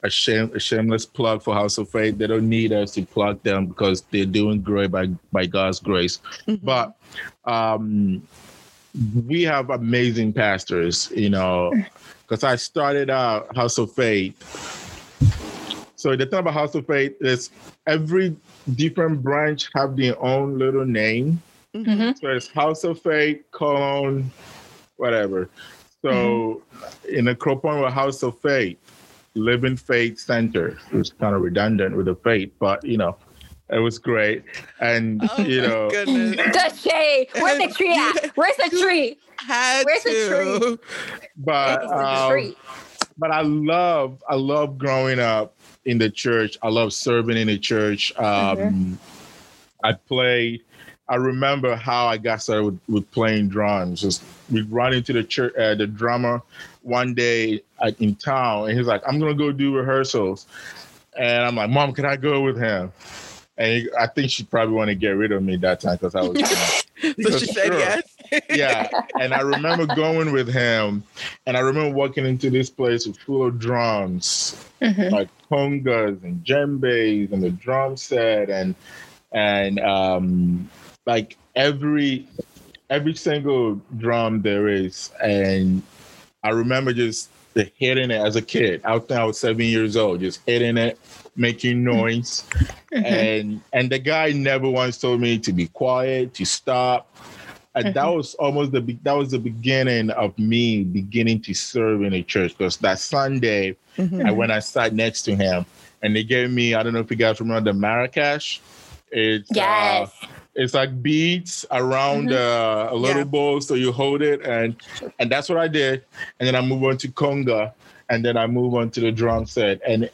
C: a shame a shameless plug for House of Faith. They don't need us to plug them because they're doing great by by God's grace.
B: Mhm.
C: But um, we have amazing pastors, you know, because I started out House of Faith. So the thing about House of Faith is every different branch have their own little name.
D: Mhm.
C: So it's House of Faith, colon, whatever. So in the Cropon with House of Faith, Living Faith Center. It was kind of redundant with the faith, but you know, it was great. And [laughs]
B: Oh
C: you know,
B: goodness. [laughs]
D: the shade. Where's the tree at? Where's the tree?
B: Had
D: Where's the
B: to.
C: but um,
D: tree?
C: but I love I love growing up in the church. I love serving in the church. Um, I played. I remember how I got started with, with playing drums. Just we run into the church, uh, the drummer one day in town, and he's like, "I'm gonna go do rehearsals," and I'm like, "Mom, can I go with him?" And I think she probably want to get rid of me that time because I was. [laughs]
B: So she said
C: Sure.
B: yes.
C: yeah. And I remember going with him, and I remember walking into this place full of drums,
D: Mhm.
C: like congas and djembes and the drum set, and and um, like every every single drum there is, and I remember just the hitting it as a kid. I think I was seven years old, just hitting it, making noise, [laughs] and and the guy never once told me to be quiet, to stop. And that was almost the that was the beginning of me beginning to serve in a church because that Sunday
B: Mhm.
C: I went I sat next to him and they gave me I don't know if you guys remember the Marrakesh. It's
D: Yes.
C: uh, it's like beads around uh, a little
B: Yeah.
C: bowl, so you hold it, and and that's what I did. And then I move on to conga, and then I move on to the drum set, and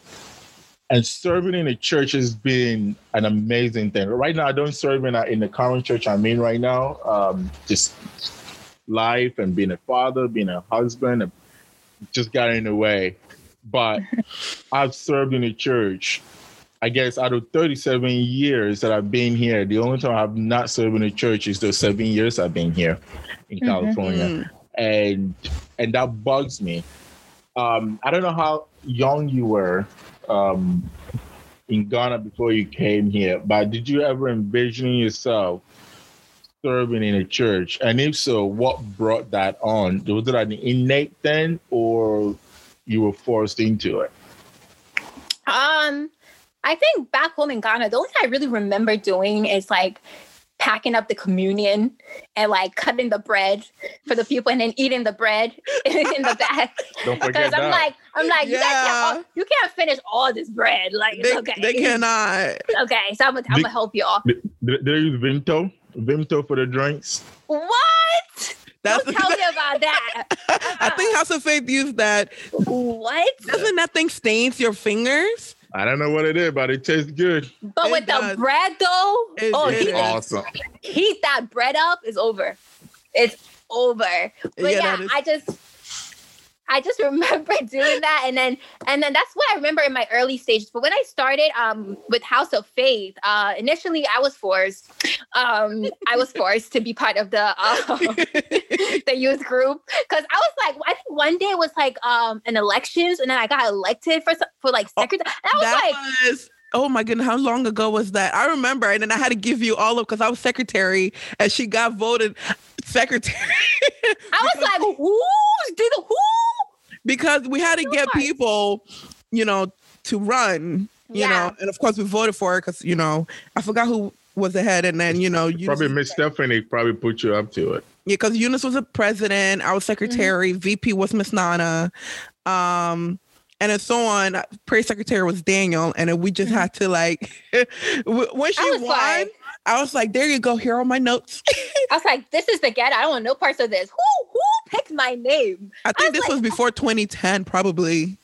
C: and serving in a church has been an amazing thing. Right now, I don't serve in a, in the current church I'm in right now. Um, just life and being a father, being a husband, just got in the way. But [laughs] I've served in a church I guess out of 37 years that I've been here, the only time I've not served in a church is those seven years I've been here in
D: Mhm.
C: California. And and that bugs me. Um, I don't know how young you were um, in Ghana before you came here, but did you ever envision yourself serving in a church? And if so, what brought that on? Was it an innate thing or you were forced into it?
D: Um, I think back home in Ghana, the only thing I really remember doing is like packing up the communion and like cutting the bread for the people and then eating the bread [laughs] in the back.
C: Don't forget
D: Because
C: forget
D: I'm
C: that.
D: like, I'm like, you guys can't, all, you can't finish all this bread. Like,
B: They,
D: okay.
B: they cannot. [laughs]
D: Okay, so I'm gonna, I'm gonna help y'all.
C: Did, did they use Vimto? Vimto for the drinks?
D: What?
B: That's
D: Don't tell me [laughs] about that.
B: I think House of Faith used that.
D: What?
B: Doesn't that thing stains your fingers?
C: I don't know what it is, but it tastes good.
D: But
B: It
D: with
B: does.
D: the bread though,
B: It-
D: oh,
B: it
D: heat,
B: does.
C: Awesome.
D: heat that bread up is over. It's over. But
B: Yeah,
D: yeah,
B: that is-
D: I just I just [laughs] remember doing that and then and then that's what I remember in my early stages. But when I started um with House of Faith, uh initially I was forced. Um I was [laughs] forced to be part of the um, [laughs] the youth group because I was like I think one day it was like um an elections and then I got elected for for like
B: Oh,
D: secretary. And I was
B: that
D: like
B: was oh my goodness how long ago was that i remember and then i had to give you all of because i was secretary and she got voted secretary
D: I was like who did who
B: because we had to get
D: Sure.
B: people you know to run you
D: Yeah.
B: know and of course we voted for her because you know i forgot who was ahead and then you know Eunice,
C: Probably Miss Stephanie probably put you up to it.
B: yeah because eunice was a president i was
D: Mm-hmm.
B: secretary vp was miss nana um and then so on. Prayer secretary was Daniel, and we just
D: Mhm.
B: had to like [laughs] when she
D: I was
B: won.
D: fine.
B: I was like, "There you go. Here are my notes." [laughs]
D: I was like, this is the get. I don't want no parts of this. Who who picked my name?
B: I think
D: was
B: this
D: like-
B: was before 2010, probably.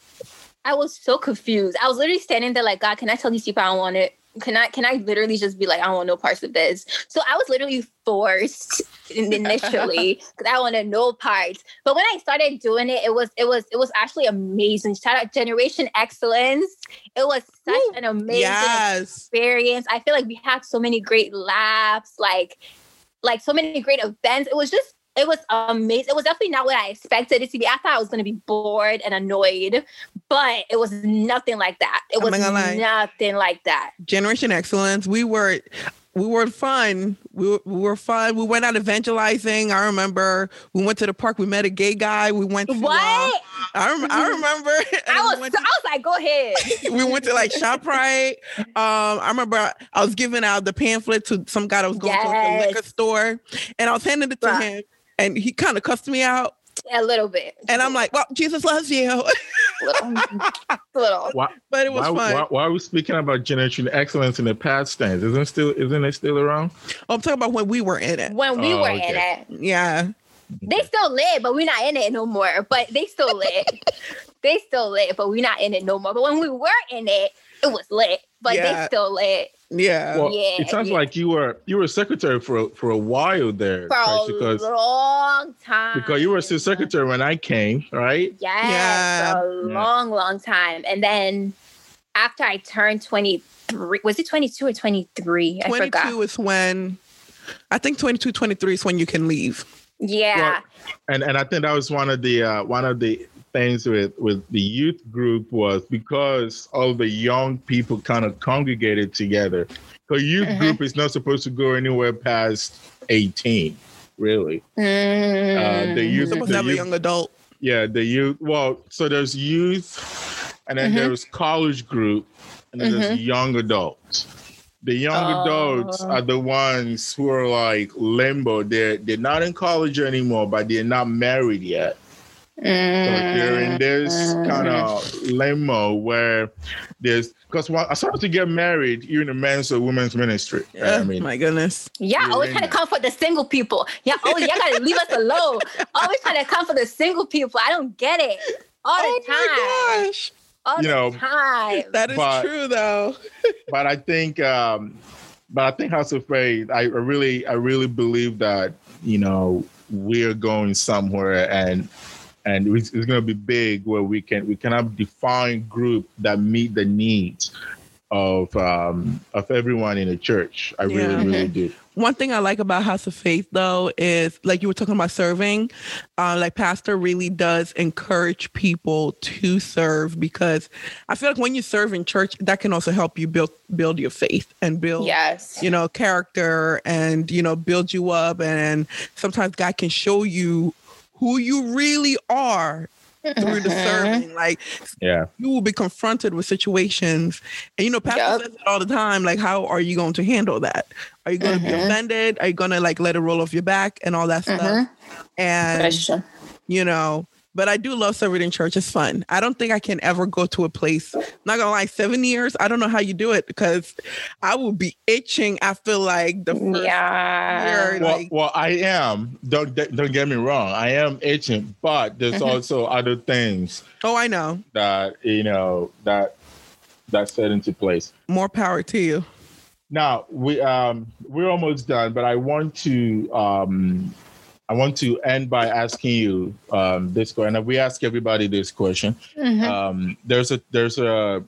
D: I was so confused. I was literally standing there like, God, can I tell these people I don't want it? Can I can I literally just be like, I don't want no parts of this? So I was literally forced [laughs] initially [laughs] because I wanted no parts. But when I started doing it, it was it was it was actually amazing. Shout out Generation Excellence. It was such
B: Woo.
D: an amazing
B: Yes.
D: experience. I feel like we had so many great laughs, like like so many great events. It was just it was amazing. It was definitely not what I expected it to be. I thought I was going to be bored and annoyed, but it was nothing like that. It was
B: not gonna lie.
D: nothing like that.
B: Generation Excellence. We were we were fun. We were, we were fun. We went out evangelizing. I remember we went to the park. We met a gay guy. We went to. uh,
D: What?
B: I, rem- I [laughs] remember. [laughs]
D: I was,
B: went
D: so, I was like, go ahead. [laughs]
B: we went to like Shoprite. Um, I remember I was giving out the pamphlet to some guy that was going to the
D: Yes.
B: liquor store, and I was handing it to
D: Bruh.
B: him, and he kind of cussed me out.
D: A little bit.
B: And I'm like, "Well, Jesus loves you," [laughs]
D: little. [laughs] little.
C: Why,
B: but it was
C: why,
B: fun.
C: why, why are we speaking about generation excellence in the past tense? Isn't it still isn't it still around?
B: Oh, I'm talking about when we were in it.
D: When we
C: Oh,
D: were
C: okay.
D: in it,
B: Yeah.
D: they still lit, but we're not in it no more. But they still lit. [laughs] they still lit, but we're not in it no more. But when we were in it, it was lit. But
B: Yeah.
D: they still lit
B: Yeah.
C: Well,
D: yeah,
C: it sounds
D: yeah.
C: like you were you were secretary for a- for a while there,
D: for
C: Tracy,
D: a
C: because
D: long time.
C: because you were assistant secretary when I came, right?
D: Yes,
B: Yeah.
D: for a
C: Yeah.
D: long, long time. And then after I turned 23, was it 22 or 23? I
B: 22
D: forgot.
B: is when I think 22, 23 is when you can leave.
D: Yeah.
C: and and I think that was one of the uh, one of the things with with the youth group was because all the young people kind of congregated together. Because youth
D: Mhm.
C: group is not supposed to go anywhere past eighteen, really.
D: Mm.
C: the
B: You're
C: youth-
B: supposed to have a young adult.
C: Yeah, the youth. Well, so there's youth, and then
D: Mhm.
C: there's college group, and then there's young adults. The young
D: Oh.
C: adults are the ones who are like limbo. They're they're not in college anymore, but they're not married yet. So they're in this kind of limbo where there's because when I started to get married, you're in the men's or women's ministry.
B: Yeah,
C: I mean,
B: my goodness.
D: Yeah,
C: You're
D: always
C: in
D: trying to
C: it.
D: comfort the single people. Yeah, oh, y'all gotta leave us alone. Always trying to comfort the single people. I don't get it. All
B: Oh
D: the time.
B: my gosh.
D: All
C: You
D: the
C: know,
D: time.
B: That is
C: But-
B: true though. [laughs]
C: but I think, um, but I think House of Faith, I really, I really believe that you know we're going somewhere, and and it's, it's going to be big where we can we can have defined group that meet the needs of um, of everyone in the church. I really,
B: Yeah.
C: really do.
B: One thing I like about House of Faith though is like you were talking about serving, uh, like Pastor really does encourage people to serve because I feel like when you serve in church, that can also help you build build your faith and build
D: Yes.
B: you know character and you know build you up and sometimes God can show you who you really are through the [laughs] serving. Like
C: Yeah.
B: you will be confronted with situations and you know pastor
D: Yup.
B: says it all the time like how are you going to handle that are you going to be
D: Mhm.
B: offended are you going to like let it roll off your back and all that stuff
D: Mhm.
B: and
D: That's
B: you know but i do love serving in church it's fun i don't think i can ever go to a place not gonna lie seven years i don't know how you do it because i will be itching I feel like the first
D: Yeah.
B: year
C: Well,
B: like
C: well, I am. Don't don't get me wrong. I am itching, but there's
D: Mhm.
C: also other things
B: oh i know
C: that you know that that set into place.
B: more power to you
C: Now we um we're almost done, but I want to um I want to end by asking you um this question. And we ask everybody this question.
D: Mhm.
C: Um there's a there's a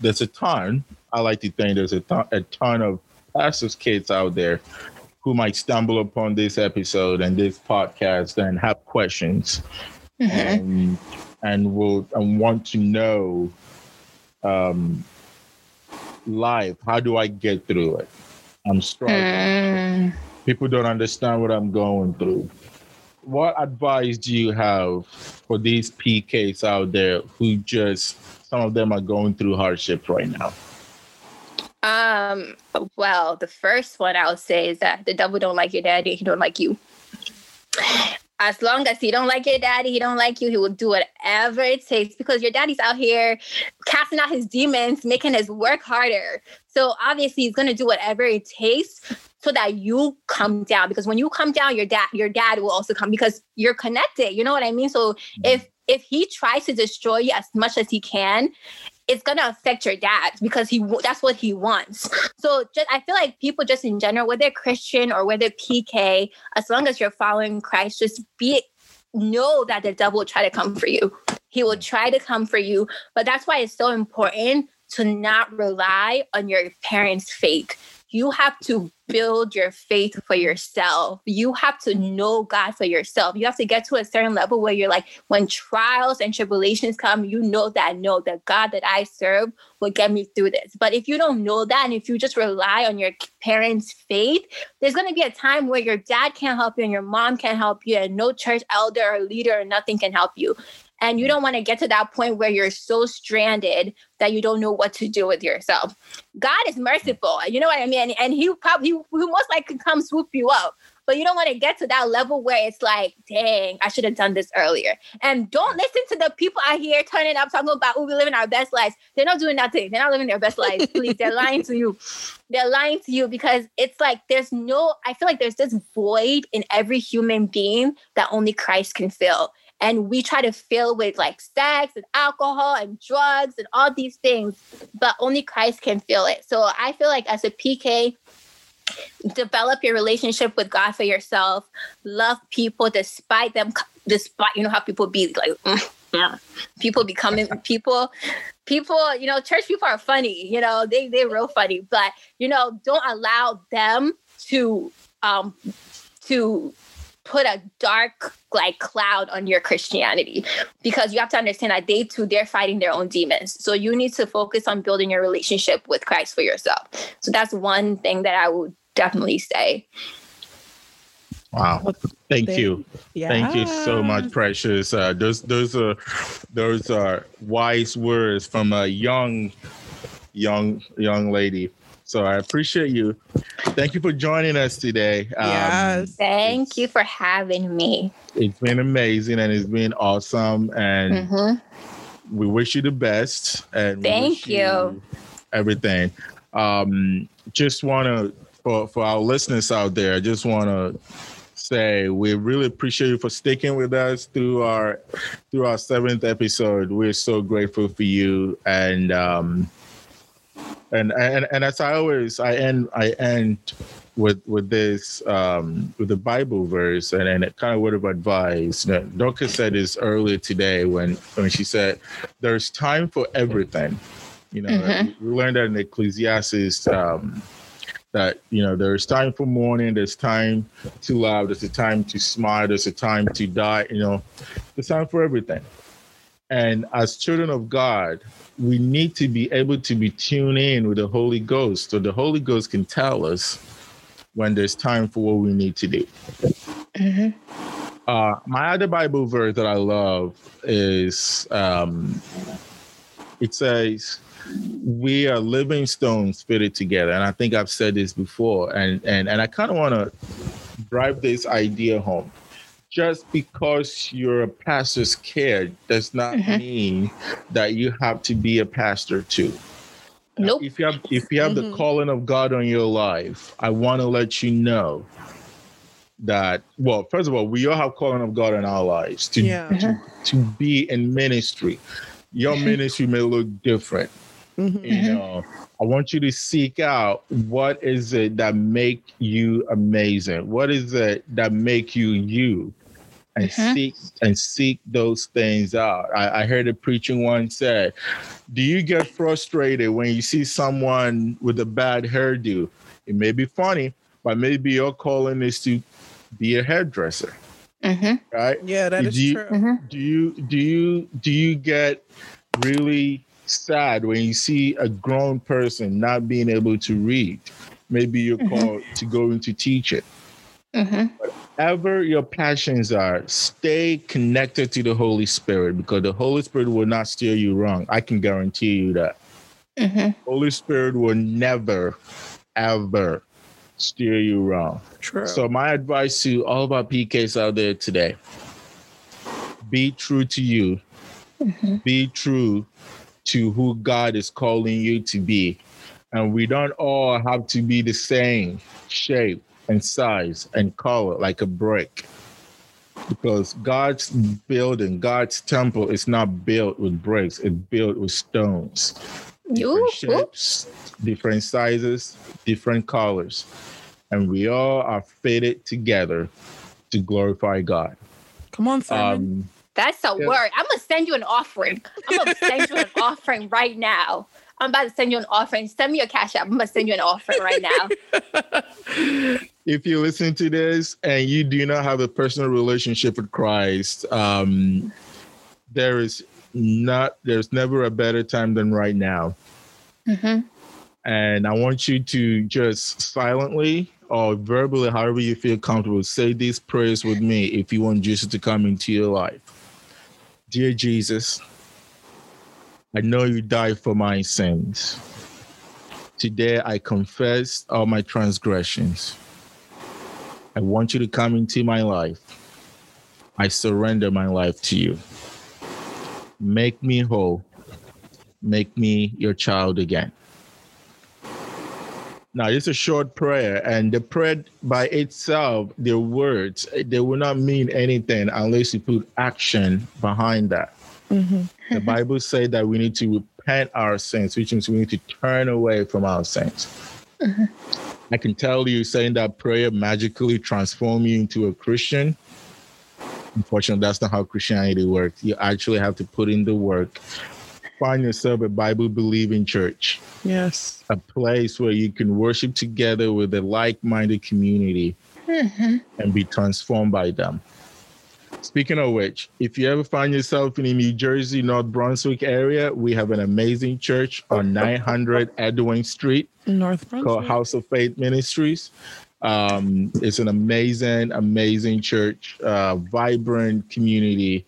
C: there's a ton. I like to think there's a ton a ton of pastors kids out there who might stumble upon this episode and this podcast and have questions
D: Mhm.
C: and and will and want to know um life how do i get through it i'm struggling
D: Mm.
C: People don't understand what i'm going through what advice do you have for these pks out there who just some of them are going through hardship right now
D: Um, well, the first one I would say is that the devil don't like your daddy, he don't like you. As long as he don't like your daddy, he don't like you, he will do whatever it takes because your daddy's out here casting out his demons, making his work harder. So obviously he's gonna do whatever it takes so that you come down. Because when you come down, your dad, your dad will also come because you're connected. You know what I mean? So mm-hmm. if if he tries to destroy you as much as he can, it's gonna affect your dad because he that's what he wants. So just I feel like people just in general, whether Christian or whether PK, as long as you're following Christ, just be know that the devil will try to come for you. He will try to come for you, but that's why it's so important to not rely on your parents' faith you have to build your faith for yourself. You have to know God for yourself. You have to get to a certain level where you're like, when trials and tribulations come, you know that no, the God that I serve will get me through this. But if you don't know that, and if you just rely on your parents' faith, there's going to be a time where your dad can't help you and your mom can't help you, and no church elder or leader or nothing can help you. And you don't want to get to that point where you're so stranded that you don't know what to do with yourself. God is merciful. You know what I mean? And he probably, he most likely come swoop you up. But you don't want to get to that level where it's like, dang, I should have done this earlier. And don't listen to the people out here turning up talking about, oh, we living our best lives. They're not doing nothing. They're not living their best lives. Please, they're lying to you. They're lying to you because it's like there's no, I feel like there's this void in every human being that only Christ can fill and we try to fill with like sex and alcohol and drugs and all these things but only christ can fill it. So i feel like as a pk develop your relationship with god for yourself love people despite them despite you know how people be like [laughs] mm, people becoming people people you know church people are funny you know they they're real funny but you know don't allow them to um to put a dark like cloud on your Christianity because you have to understand that they too they're fighting their own demons. So you need to focus on building your relationship with Christ for yourself. So that's one thing that I would definitely say.
C: Wow. Thank you. Yeah. Thank you so much, Precious. Uh, those those are those are wise words from a young young young lady. So I appreciate you. Thank you for joining us today.
B: Um, yes.
D: Thank you for having me.
C: It's been amazing and it's been awesome. And mm-hmm. we wish you the best. And
D: thank you. you.
C: Everything. Um, just want to, for, for our listeners out there, I just want to say we really appreciate you for sticking with us through our through our seventh episode. We're so grateful for you. And um, and and and as I always I end I end with with this um with the Bible verse and and a kind of word of advice. that Dorcas said this earlier today when when she said there's time for everything. You know, mm-hmm. we learned that in Ecclesiastes um that you know there's time for mourning there's time to laugh there's a time to smile there's a time to die you know there's time for everything and as children of god we need to be able to be tuned in with the Holy Ghost so the Holy Ghost can tell us when there's time for what we need to do. Mm-hmm. Uh, my other Bible verse that I love is um, it says, "We are living stones fitted together," and I think I've said this before, and and and I kind of want to drive this idea home just because you're a pastor's kid does not mm-hmm. mean that you have to be a pastor too.
D: Nope.
C: If you have if you have mm-hmm. the calling of God on your life, I want to let you know that well, first of all, we all have calling of God in our lives to yeah. to, mm-hmm. to be in ministry. Your ministry may look different. Mm-hmm. You mm-hmm. know, I want you to seek out what is it that make you amazing? What is it that make you you? And mm-hmm. seek and seek those things out. I, I heard a preaching one say, "Do you get frustrated when you see someone with a bad hairdo? It may be funny, but maybe your calling is to be a hairdresser." Mm-hmm. Right?
B: Yeah, that
C: do
B: is
C: you,
B: true.
C: Mm-hmm. Do you do you do you get really sad when you see a grown person not being able to read? Maybe you're mm-hmm. called to go into teaching. Mm-hmm. Whatever your passions are, stay connected to the Holy Spirit because the Holy Spirit will not steer you wrong. I can guarantee you that. Mm-hmm. Holy Spirit will never, ever steer you wrong.
B: True.
C: So my advice to all of our PKs out there today: be true to you. Be true to who God is calling you to be. And we don't all have to be the same shape and size and color like a brick. Because God's building, God's temple is not built with bricks, it's built with stones.
D: You,
C: Different shapes, different sizes, different colors. And we all are fitted together to glorify God.
B: Come on, Simon.
C: Um,
D: that's a
C: Yeah.
D: word. I'm gonna send you an offering. I'm gonna send you an [laughs] offering right now. I'm about to send you an offering. Send me your cash app. I'm gonna send you an offering right now. [laughs]
C: if you listen to this and you do not have a personal relationship with Christ, um, there is not there's never a better time than right now.
D: hmm
C: And I want you to just silently or verbally, however you feel comfortable, say these prayers with me if you want Jesus to come into your life. Dear Jesus, I know you died for my sins. Today I confess all my transgressions. I want you to come into my life. I surrender my life to you. Make me whole. Make me your child again. Now, it's a short prayer, and the prayer by itself, the words, they will not mean anything unless you put action behind that.
B: Mhm.
C: The Bible says that we need to repent our sins, which means we need to turn away from our sins. I can tell you, saying that prayer magically transform you into a Christian. Unfortunately, that's not how Christianity works. You actually have to put in the work. Find yourself a Bible believing church
B: Yes.
C: a place where you can worship together with a like-minded community and be transformed by them. Speaking of which, if you ever find yourself in the New Jersey, North Brunswick area, we have an amazing church on [laughs] 900 Edwin Street
B: North Brunswick.
C: called House of Faith Ministries. Um, it's an amazing, amazing church, uh, vibrant community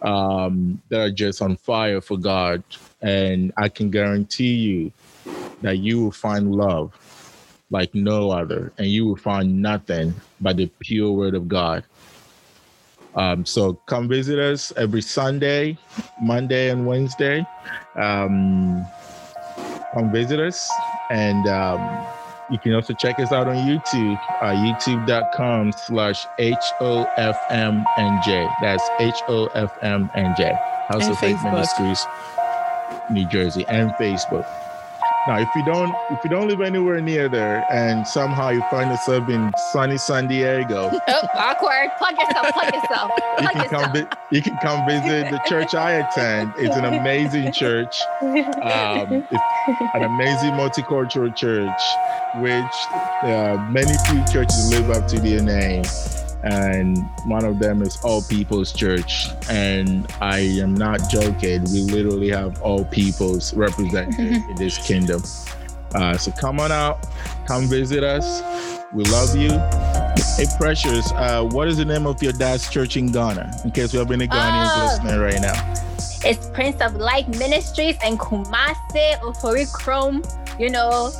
C: um, that are just on fire for God. And I can guarantee you that you will find love like no other, and you will find nothing but the pure word of God. Um, so come visit us every Sunday, Monday, and Wednesday. Um, come visit us, and um, you can also check us out on YouTube, uh, youtube.com slash H-O-F-M-N-J. That's H-O-F-M-N-J. House
B: And
C: of Faith Ministries, New Jersey, and Facebook. Now, if you don't if you don't live anywhere near there and somehow you find yourself in sunny San Diego, [laughs]
D: Oh, awkward. Plug yourself. Plug yourself. [laughs]
C: you
D: Plug
C: can come
D: yourself.
C: vi- you can come visit the church I attend. It's an amazing church. Um, it's an amazing multicultural church, which uh, many few churches live up to their name. And one of them is All People's Church. And I am not joking. We literally have all peoples represented [laughs] in this kingdom. Uh, so come on out, come visit us. We love you. Hey, Precious, uh, what is the name of your dad's church in Ghana? In case we have any Ghanaians
D: Oh.
C: listening right now.
D: It's Prince of Light Ministries and Kumase Oforikrom. You know,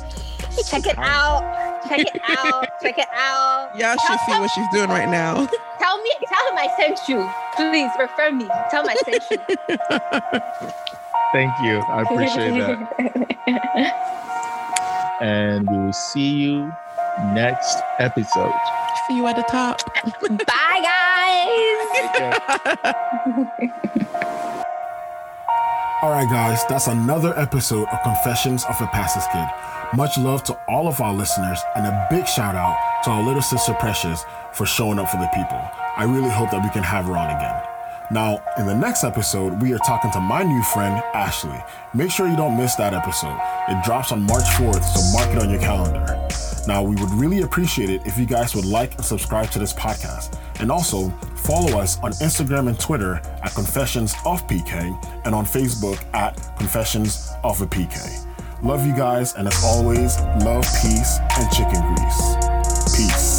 D: check it out. Check it out. Check it out.
B: Y'all should see what she's doing right now. [laughs]
D: Tell me, tell him I sent you. Please refer me. Tell him I sent you. [laughs]
C: Thank you. I appreciate that. [laughs] And we will see you next episode.
B: See you at the top.
D: Bye, guys.
E: All right, guys, that's another episode of Confessions of a Pastor's Kid. Much love to all of our listeners, and a big shout out to our little sister Precious for showing up for the people. I really hope that we can have her on again. Now, in the next episode, we are talking to my new friend, Ashley. Make sure you don't miss that episode. It drops on March 4th, so mark it on your calendar. Now, we would really appreciate it if you guys would like and subscribe to this podcast. And also, follow us on Instagram and Twitter at Confessions of PK and on Facebook at Confessions of a PK. Love you guys, and as always, love, peace, and chicken grease. Peace.